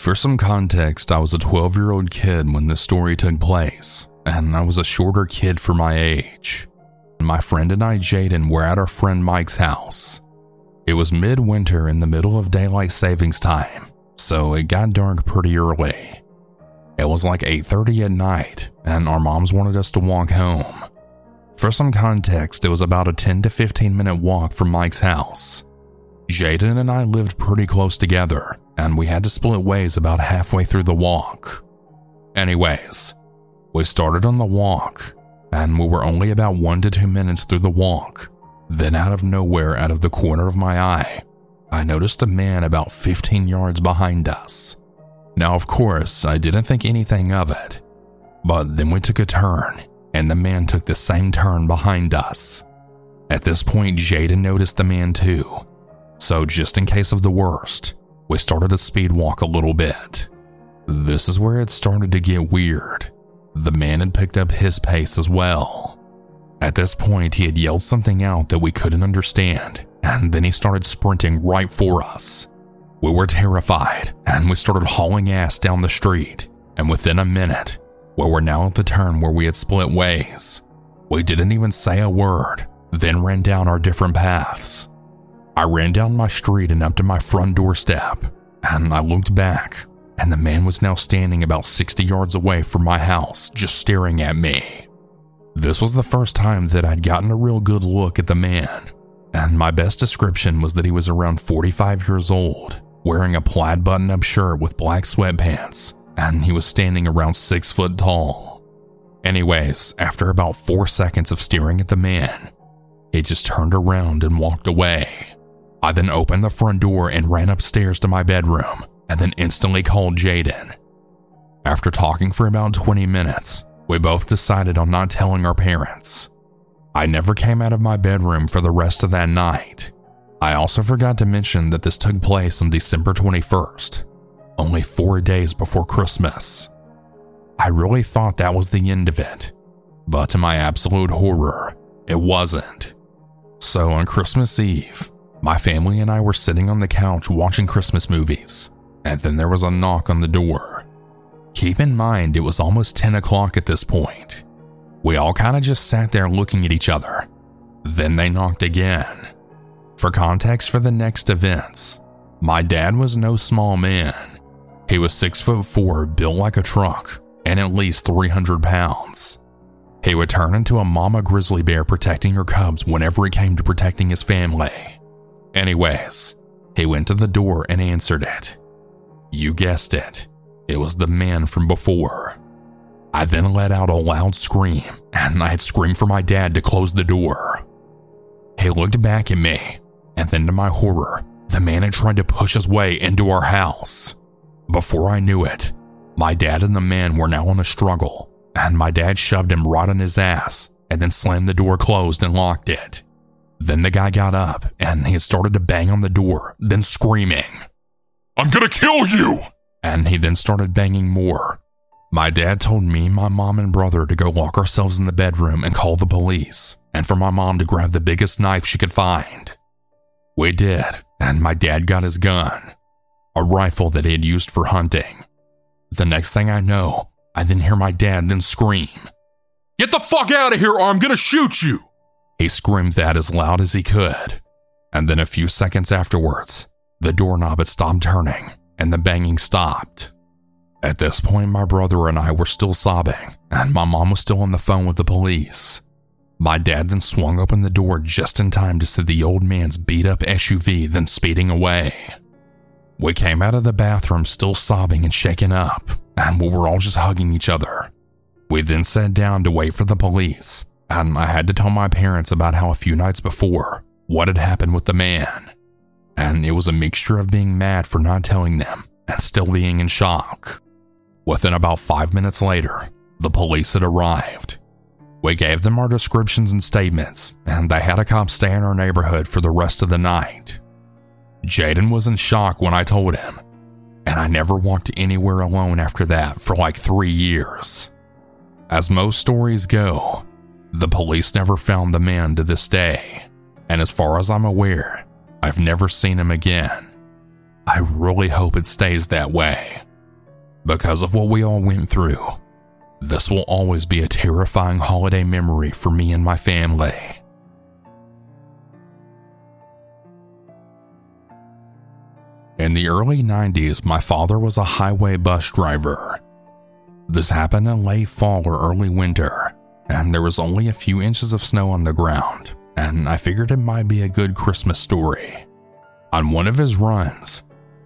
For some context, I was a 12 year old kid when this story took place, and I was a shorter kid for my age. My friend and I, Jaden, were at our friend Mike's house. It was midwinter in the middle of daylight savings time, so it got dark pretty early. It was like 8:30 at night, and our moms wanted us to walk home. For some context, it was about a 10 to 15 minute walk from Mike's house. Jaden and I lived pretty close together, and we had to split ways about halfway through the walk. Anyways, we started on the walk, and we were only about one to two minutes through the walk. Then, out of nowhere, out of the corner of my eye, I noticed a man about 15 yards behind us. Now, of course, I didn't think anything of it, but then we took a turn, and the man took the same turn behind us. At this point, Jaden noticed the man too, so just in case of the worst, we started to speed walk a little bit. This is where it started to get weird. The man had picked up his pace as well. At this point, he had yelled something out that we couldn't understand, and then he started sprinting right for us. We were terrified, and we started hauling ass down the street, and within a minute, we were now at the turn where we had split ways. We didn't even say a word, then ran down our different paths. I ran down my street and up to my front doorstep, and I looked back, and the man was now standing about 60 yards away from my house, just staring at me. This was the first time that I'd gotten a real good look at the man, and my best description was that he was around 45 years old, wearing a plaid button up shirt with black sweatpants, and he was standing around 6 foot tall. Anyways, after about 4 seconds of staring at the man, he just turned around and walked away. I then opened the front door and ran upstairs to my bedroom and then instantly called Jaden. After talking for about 20 minutes, we both decided on not telling our parents. I never came out of my bedroom for the rest of that night. I also forgot to mention that this took place on December 21st, only four days before Christmas. I really thought that was the end of it, but to my absolute horror, it wasn't. So on Christmas Eve, my family and I were sitting on the couch watching Christmas movies, and then there was a knock on the door. Keep in mind, it was almost 10 o'clock at this point. We all kind of just sat there looking at each other. Then they knocked again. For context for the next events, my dad was no small man. He was six foot four, built like a truck, and at least 300 pounds. He would turn into a mama grizzly bear protecting her cubs whenever it came to protecting his family. Anyways, he went to the door and answered it. You guessed it, it was the man from before. I then let out a loud scream, and I had screamed for my dad to close the door. He looked back at me, and then to my horror, the man had tried to push his way into our house. Before I knew it, my dad and the man were now in a struggle, and my dad shoved him right on his ass and then slammed the door closed and locked it. Then the guy got up and he started to bang on the door, then screaming, I'm gonna kill you! And he then started banging more. My dad told me, my mom, and brother to go lock ourselves in the bedroom and call the police, and for my mom to grab the biggest knife she could find. We did, and my dad got his gun, a rifle that he had used for hunting. The next thing I know, I then hear my dad then scream, Get the fuck out of here or I'm gonna shoot you! He screamed that as loud as he could. And then a few seconds afterwards, the doorknob had stopped turning and the banging stopped. At this point, my brother and I were still sobbing, and my mom was still on the phone with the police. My dad then swung open the door just in time to see the old man's beat up SUV then speeding away. We came out of the bathroom still sobbing and shaken up, and we were all just hugging each other. We then sat down to wait for the police, and I had to tell my parents about how a few nights before, what had happened with the man. And it was a mixture of being mad for not telling them and still being in shock. Within about five minutes later, the police had arrived. We gave them our descriptions and statements, and they had a cop stay in our neighborhood for the rest of the night. Jaden was in shock when I told him, and I never walked anywhere alone after that for like three years. As most stories go, the police never found the man to this day, and as far as I'm aware, I've never seen him again. I really hope it stays that way. Because of what we all went through, this will always be a terrifying holiday memory for me and my family. In the early 90s, my father was a highway bus driver. This happened in late fall or early winter, and there was only a few inches of snow on the ground, and I figured it might be a good Christmas story. On one of his runs,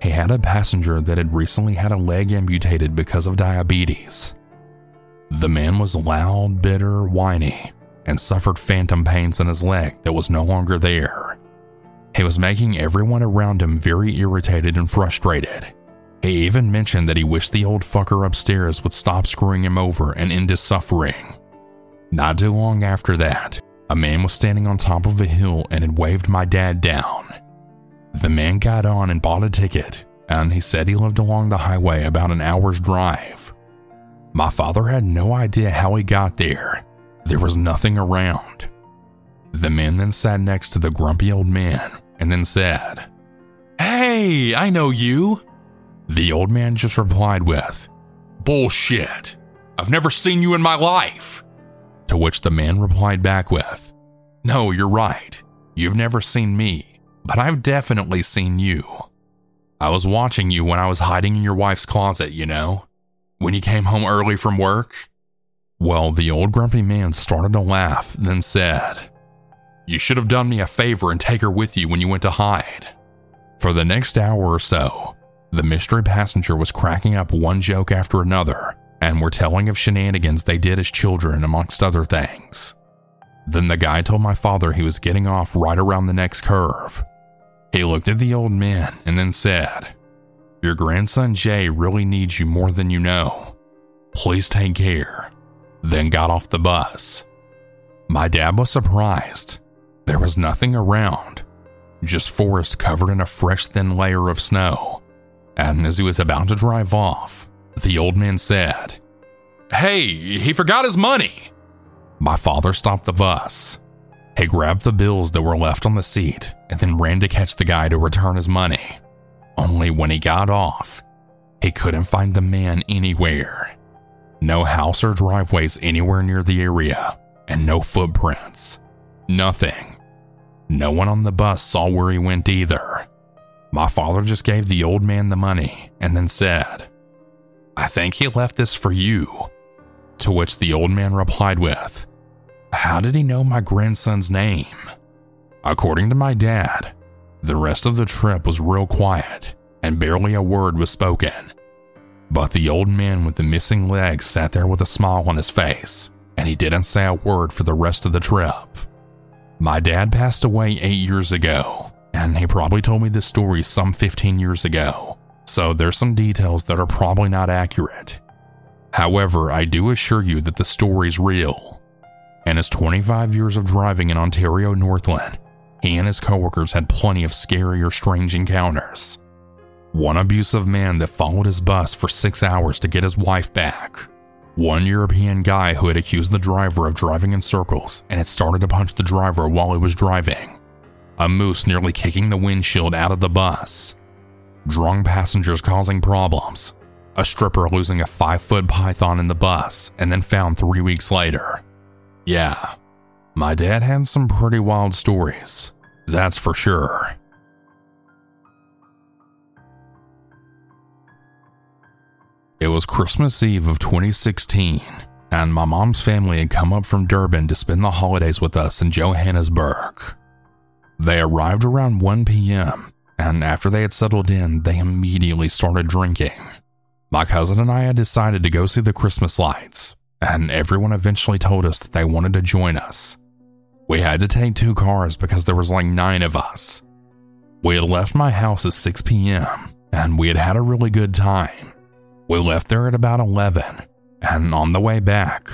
he had a passenger that had recently had a leg amputated because of diabetes. The man was loud, bitter, whiny, and suffered phantom pains in his leg that was no longer there. He was making everyone around him very irritated and frustrated. He even mentioned that he wished the old fucker upstairs would stop screwing him over and end his suffering. Not too long after that, a man was standing on top of a hill and had waved my dad down. The man got on and bought a ticket, and he said he lived along the highway about an hour's drive. My father had no idea how he got there. There was nothing around. The man then sat next to the grumpy old man and then said, Hey, I know you. The old man just replied with, Bullshit. I've never seen you in my life. To which the man replied back with, No, you're right. You've never seen me, but I've definitely seen you. I was watching you when I was hiding in your wife's closet, you know, when you came home early from work. Well, the old grumpy man started to laugh, then said, You should have done me a favor and take her with you when you went to hide. For the next hour or so, the mystery passenger was cracking up one joke after another and were telling of shenanigans they did as children, amongst other things. Then the guy told my father he was getting off right around the next curve. He looked at the old man and then said, Your grandson Jay really needs you more than you know. Please take care. Then got off the bus. My dad was surprised. There was nothing around, just forest covered in a fresh thin layer of snow. And as he was about to drive off, the old man said, Hey, he forgot his money. My father stopped the bus. He grabbed the bills that were left on the seat and then ran to catch the guy to return his money. Only when he got off, he couldn't find the man anywhere. No house or driveways anywhere near the area, and no footprints. Nothing. No one on the bus saw where he went either. My father just gave the old man the money and then said, I think he left this for you. To which the old man replied with, How did he know my grandson's name? According to my dad, the rest of the trip was real quiet and barely a word was spoken. But the old man with the missing legs sat there with a smile on his face, and he didn't say a word for the rest of the trip. My dad passed away eight years ago, and he probably told me this story some 15 years ago, so there's some details that are probably not accurate. However, I do assure you that the story's real. In his 25 years of driving in Ontario Northland, he and his coworkers had plenty of scary or strange encounters. One abusive man that followed his bus for six hours to get his wife back. One European guy who had accused the driver of driving in circles and had started to punch the driver while he was driving. A moose nearly kicking the windshield out of the bus. Drunk passengers causing problems. A stripper losing a five foot python in the bus and then found three weeks later. Yeah, my dad had some pretty wild stories, that's for sure. It was Christmas Eve of 2016, and my mom's family had come up from Durban to spend the holidays with us in Johannesburg. They arrived around 1 p.m., and after they had settled in, they immediately started drinking. My cousin and I had decided to go see the Christmas lights, and everyone eventually told us that they wanted to join us. We had to take two cars because there was like nine of us. We had left my house at 6 p.m., and we had had a really good time. We left there at about 11, and on the way back,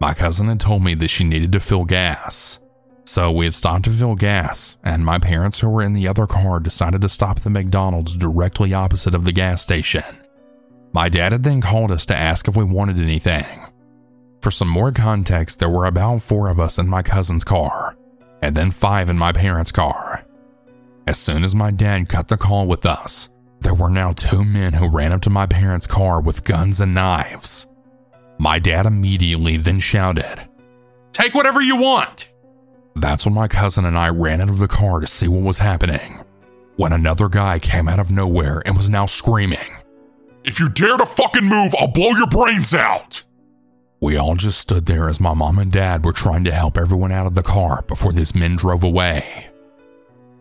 my cousin had told me that she needed to fill gas. So we had stopped to fill gas, and my parents, who were in the other car, decided to stop at the McDonald's directly opposite of the gas station. My dad had then called us to ask if we wanted anything. For some more context, there were about four of us in my cousin's car, and then five in my parents' car. As soon as my dad cut the call with us, there were now two men who ran up to my parents' car with guns and knives. My dad immediately then shouted, Take whatever you want! That's when my cousin and I ran out of the car to see what was happening. When another guy came out of nowhere and was now screaming, If you dare to fucking move, I'll blow your brains out! We all just stood there as my mom and dad were trying to help everyone out of the car before these men drove away.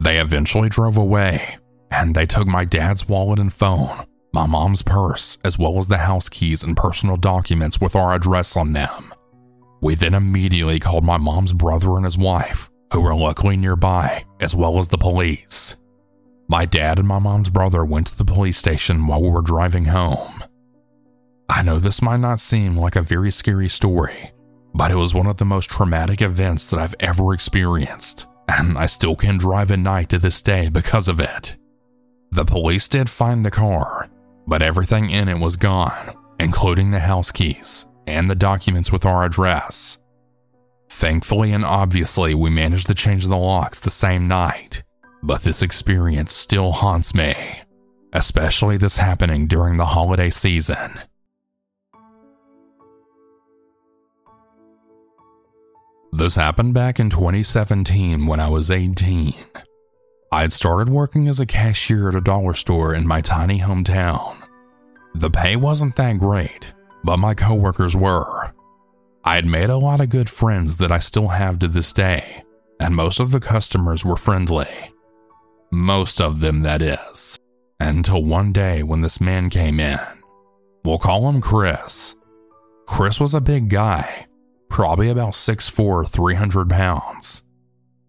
They eventually drove away, and they took my dad's wallet and phone, my mom's purse, as well as the house keys and personal documents with our address on them. We then immediately called my mom's brother and his wife, who were luckily nearby, as well as the police. My dad and my mom's brother went to the police station while we were driving home. I know this might not seem like a very scary story, but it was one of the most traumatic events that I've ever experienced, and I still can drive at night to this day because of it. The police did find the car, but everything in it was gone, including the house keys and the documents with our address. Thankfully and obviously, we managed to change the locks the same night, but this experience still haunts me, especially this happening during the holiday season. This happened back in 2017 when I was 18. I had started working as a cashier at a dollar store in my tiny hometown. The pay wasn't that great, but my coworkers were. I had made a lot of good friends that I still have to this day, and most of the customers were friendly. Most of them, that is. Until one day when this man came in. We'll call him Chris. Chris was a big guy, probably about 6'4, 300 pounds.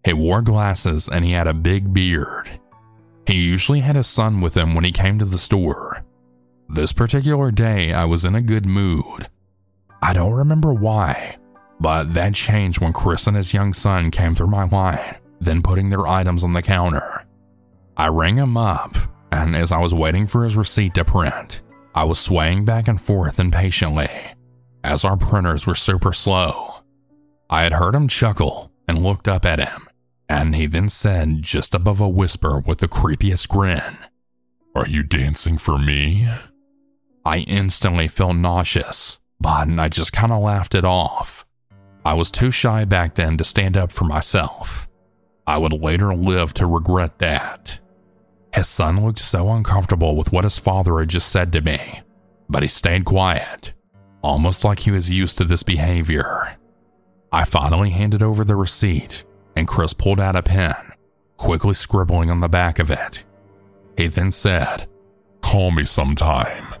He wore glasses and he had a big beard. He usually had his son with him when he came to the store. This particular day, I was in a good mood. I don't remember why, but that changed when Chris and his young son came through my line, then putting their items on the counter. I rang him up, and as I was waiting for his receipt to print, I was swaying back and forth impatiently as our printers were super slow. I had heard him chuckle and looked up at him, and he then said, just above a whisper with the creepiest grin, Are you dancing for me? I instantly felt nauseous, but I just kind of laughed it off. I was too shy back then to stand up for myself. I would later live to regret that. His son looked so uncomfortable with what his father had just said to me, but he stayed quiet almost like he was used to this behavior. I finally handed over the receipt, and Chris pulled out a pen, quickly scribbling on the back of it. He then said, Call me sometime,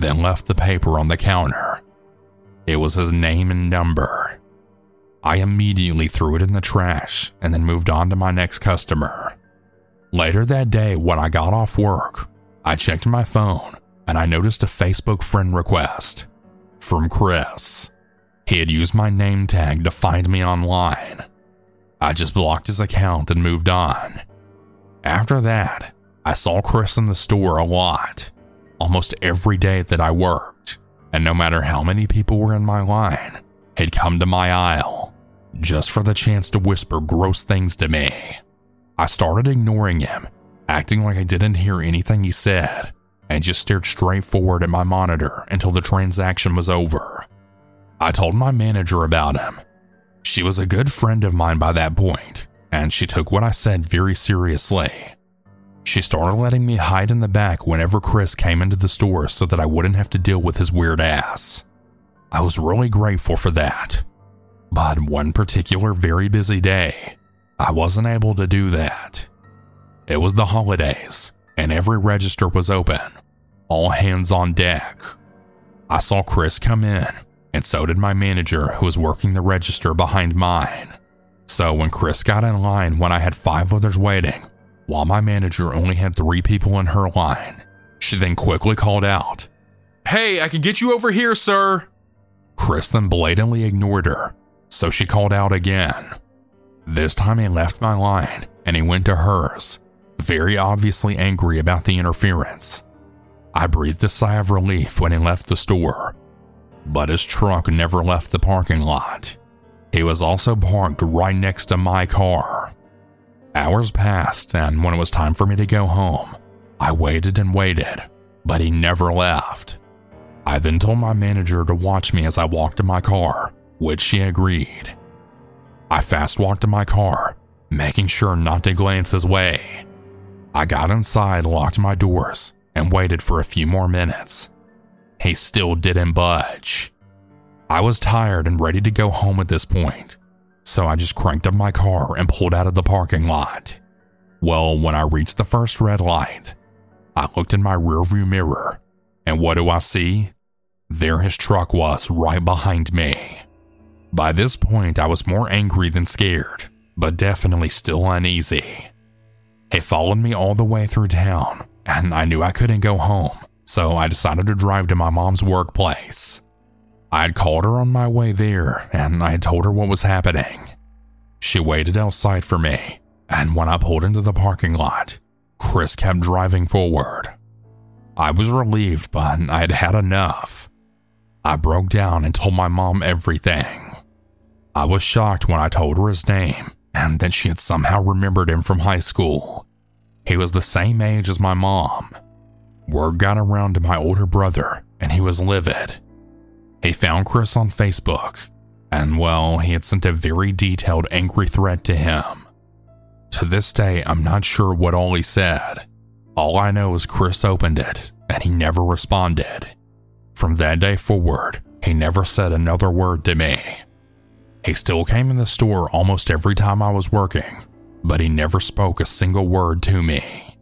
then left the paper on the counter. It was his name and number. I immediately threw it in the trash and then moved on to my next customer. Later that day, when I got off work, I checked my phone and I noticed a Facebook friend request from Chris. He had used my name tag to find me online. I just blocked his account and moved on. After that, I saw Chris in the store a lot, almost every day that I worked, and no matter how many people were in my line, he'd come to my aisle just for the chance to whisper gross things to me. I started ignoring him, acting like I didn't hear anything he said, and just stared straight forward at my monitor until the transaction was over. I told my manager about him. She was a good friend of mine by that point, and she took what I said very seriously. She started letting me hide in the back whenever Chris came into the store so that I wouldn't have to deal with his weird ass. I was really grateful for that. But one particular very busy day, I wasn't able to do that. It was the holidays, and every register was open. All hands on deck. I saw Chris come in, and so did my manager, who was working the register behind mine. So when Chris got in line when I had five others waiting, while my manager only had three people in her line, she then quickly called out, Hey, I can get you over here, sir. Chris then blatantly ignored her, so she called out again. This time he left my line and he went to hers, very obviously angry about the interference. I breathed a sigh of relief when he left the store, but his truck never left the parking lot. He was also parked right next to my car. Hours passed, and when it was time for me to go home, I waited and waited, but he never left. I then told my manager to watch me as I walked to my car, which she agreed. I fast walked to my car, making sure not to glance his way. I got inside, locked my doors, and waited for a few more minutes. He still didn't budge. I was tired and ready to go home at this point, so I just cranked up my car and pulled out of the parking lot. Well, when I reached the first red light, I looked in my rearview mirror, and what do I see? There his truck was right behind me. By this point, I was more angry than scared, but definitely still uneasy. He followed me all the way through town, and I knew I couldn't go home, so I decided to drive to my mom's workplace. I had called her on my way there, and I had told her what was happening. She waited outside for me, and when I pulled into the parking lot, Chris kept driving forward. I was relieved, but I had had enough. I broke down and told my mom everything. I was shocked when I told her his name and that she had somehow remembered him from high school. He was the same age as my mom. Word got around to my older brother, and he was livid. He found Chris on Facebook, and well, he had sent a very detailed angry threat to him. To this day, I'm not sure what all he said. All I know is Chris opened it, and he never responded. From that day forward, he never said another word to me. He still came in the store almost every time I was working, but he never spoke a single word to me.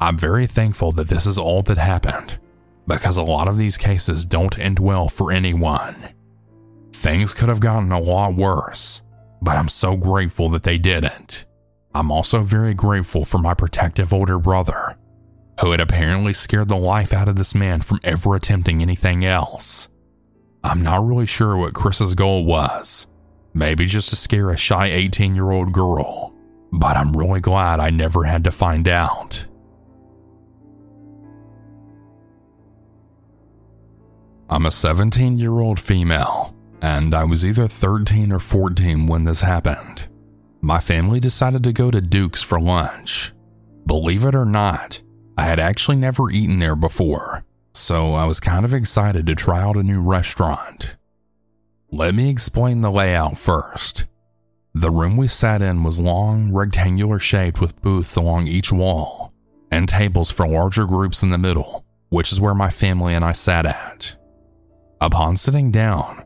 I'm very thankful that this is all that happened, because a lot of these cases don't end well for anyone. Things could have gotten a lot worse, but I'm so grateful that they didn't. I'm also very grateful for my protective older brother, who had apparently scared the life out of this man from ever attempting anything else. I'm not really sure what Chris's goal was, maybe just to scare a shy 18 year old girl, but I'm really glad I never had to find out. I'm a 17 year old female, and I was either 13 or 14 when this happened. My family decided to go to Duke's for lunch. Believe it or not, I had actually never eaten there before, so I was kind of excited to try out a new restaurant. Let me explain the layout first. The room we sat in was long, rectangular shaped with booths along each wall, and tables for larger groups in the middle, which is where my family and I sat at. Upon sitting down,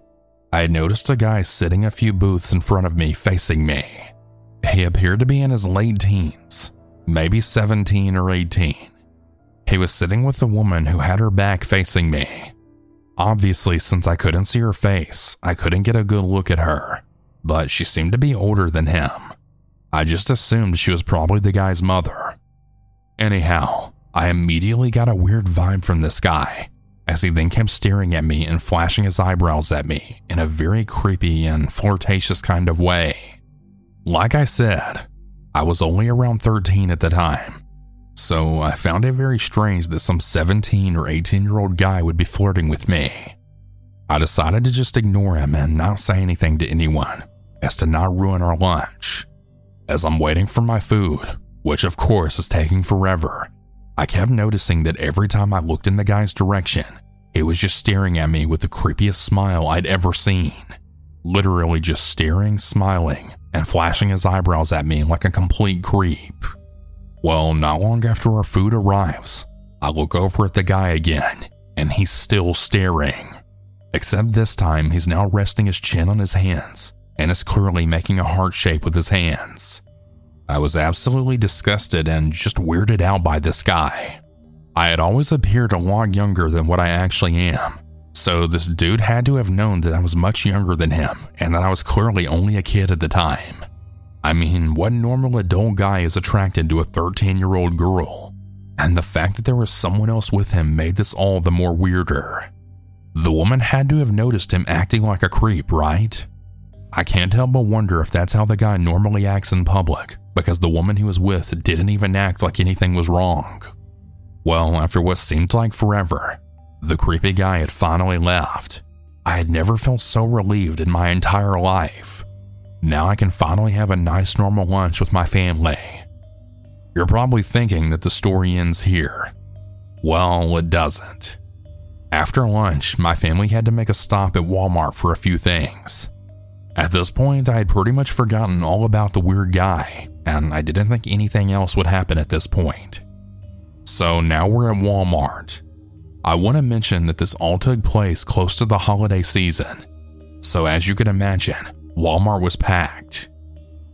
I noticed a guy sitting a few booths in front of me facing me. He appeared to be in his late teens, maybe 17 or 18. He was sitting with a woman who had her back facing me, Obviously, since I couldn't see her face, I couldn't get a good look at her, but she seemed to be older than him. I just assumed she was probably the guy's mother. Anyhow, I immediately got a weird vibe from this guy, as he then kept staring at me and flashing his eyebrows at me in a very creepy and flirtatious kind of way. Like I said, I was only around 13 at the time, so I found it very strange that some 17 or 18 year old guy would be flirting with me. I decided to just ignore him and not say anything to anyone, as to not ruin our lunch. As I'm waiting for my food, which of course is taking forever, I kept noticing that every time I looked in the guy's direction, he was just staring at me with the creepiest smile I'd ever seen. Literally just staring, smiling, and flashing his eyebrows at me like a complete creep. Well, not long after our food arrives, I look over at the guy again, and he's still staring. Except this time, he's now resting his chin on his hands and is clearly making a heart shape with his hands. I was absolutely disgusted and just weirded out by this guy. I had always appeared a lot younger than what I actually am, so this dude had to have known that I was much younger than him and that I was clearly only a kid at the time. I mean, what normal adult guy is attracted to a 13 year old girl? And the fact that there was someone else with him made this all the more weirder. The woman had to have noticed him acting like a creep, right? I can't help but wonder if that's how the guy normally acts in public, because the woman he was with didn't even act like anything was wrong. Well, after what seemed like forever, the creepy guy had finally left. I had never felt so relieved in my entire life. Now I can finally have a nice normal lunch with my family. You're probably thinking that the story ends here. Well, it doesn't. After lunch, my family had to make a stop at Walmart for a few things. At this point, I had pretty much forgotten all about the weird guy, and I didn't think anything else would happen at this point. So now we're at Walmart. I want to mention that this all took place close to the holiday season. So, as you can imagine, Walmart was packed.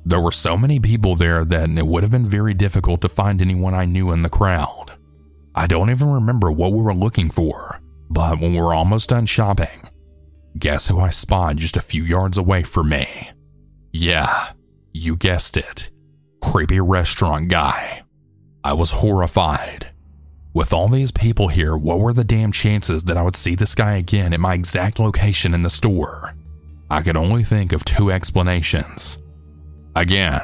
There were so many people there that it would have been very difficult to find anyone I knew in the crowd. I don't even remember what we were looking for, but when we were almost done shopping, guess who I spotted just a few yards away from me? Yeah, you guessed it. Creepy restaurant guy. I was horrified. With all these people here, what were the damn chances that I would see this guy again at my exact location in the store? I could only think of two explanations. Again,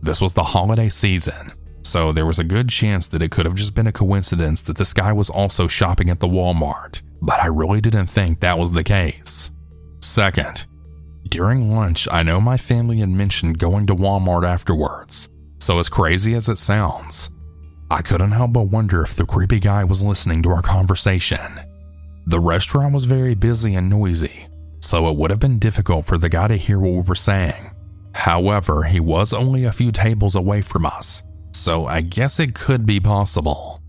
this was the holiday season, so there was a good chance that it could have just been a coincidence that this guy was also shopping at the Walmart, but I really didn't think that was the case. Second, during lunch, I know my family had mentioned going to Walmart afterwards, so as crazy as it sounds, I couldn't help but wonder if the creepy guy was listening to our conversation. The restaurant was very busy and noisy, so it would have been difficult for the guy to hear what we were saying. However, he was only a few tables away from us, so I guess it could be possible.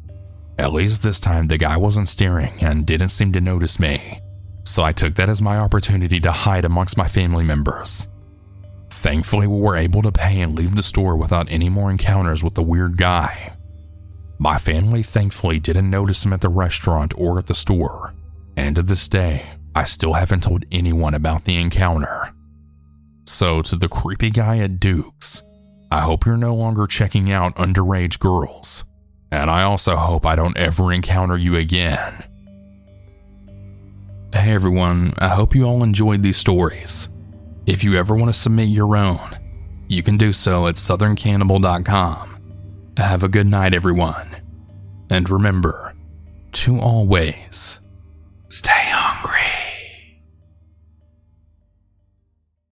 At least this time, the guy wasn't staring and didn't seem to notice me, so I took that as my opportunity to hide amongst my family members. Thankfully, we were able to pay and leave the store without any more encounters with the weird guy. My family thankfully didn't notice him at the restaurant or at the store, and to this day, I still haven't told anyone about the encounter. So, to the creepy guy at Duke's, I hope you're no longer checking out underage girls. And I also hope I don't ever encounter you again. Hey everyone, I hope you all enjoyed these stories. If you ever want to submit your own, you can do so at southerncannibal.com. Have a good night, everyone. And remember to always stay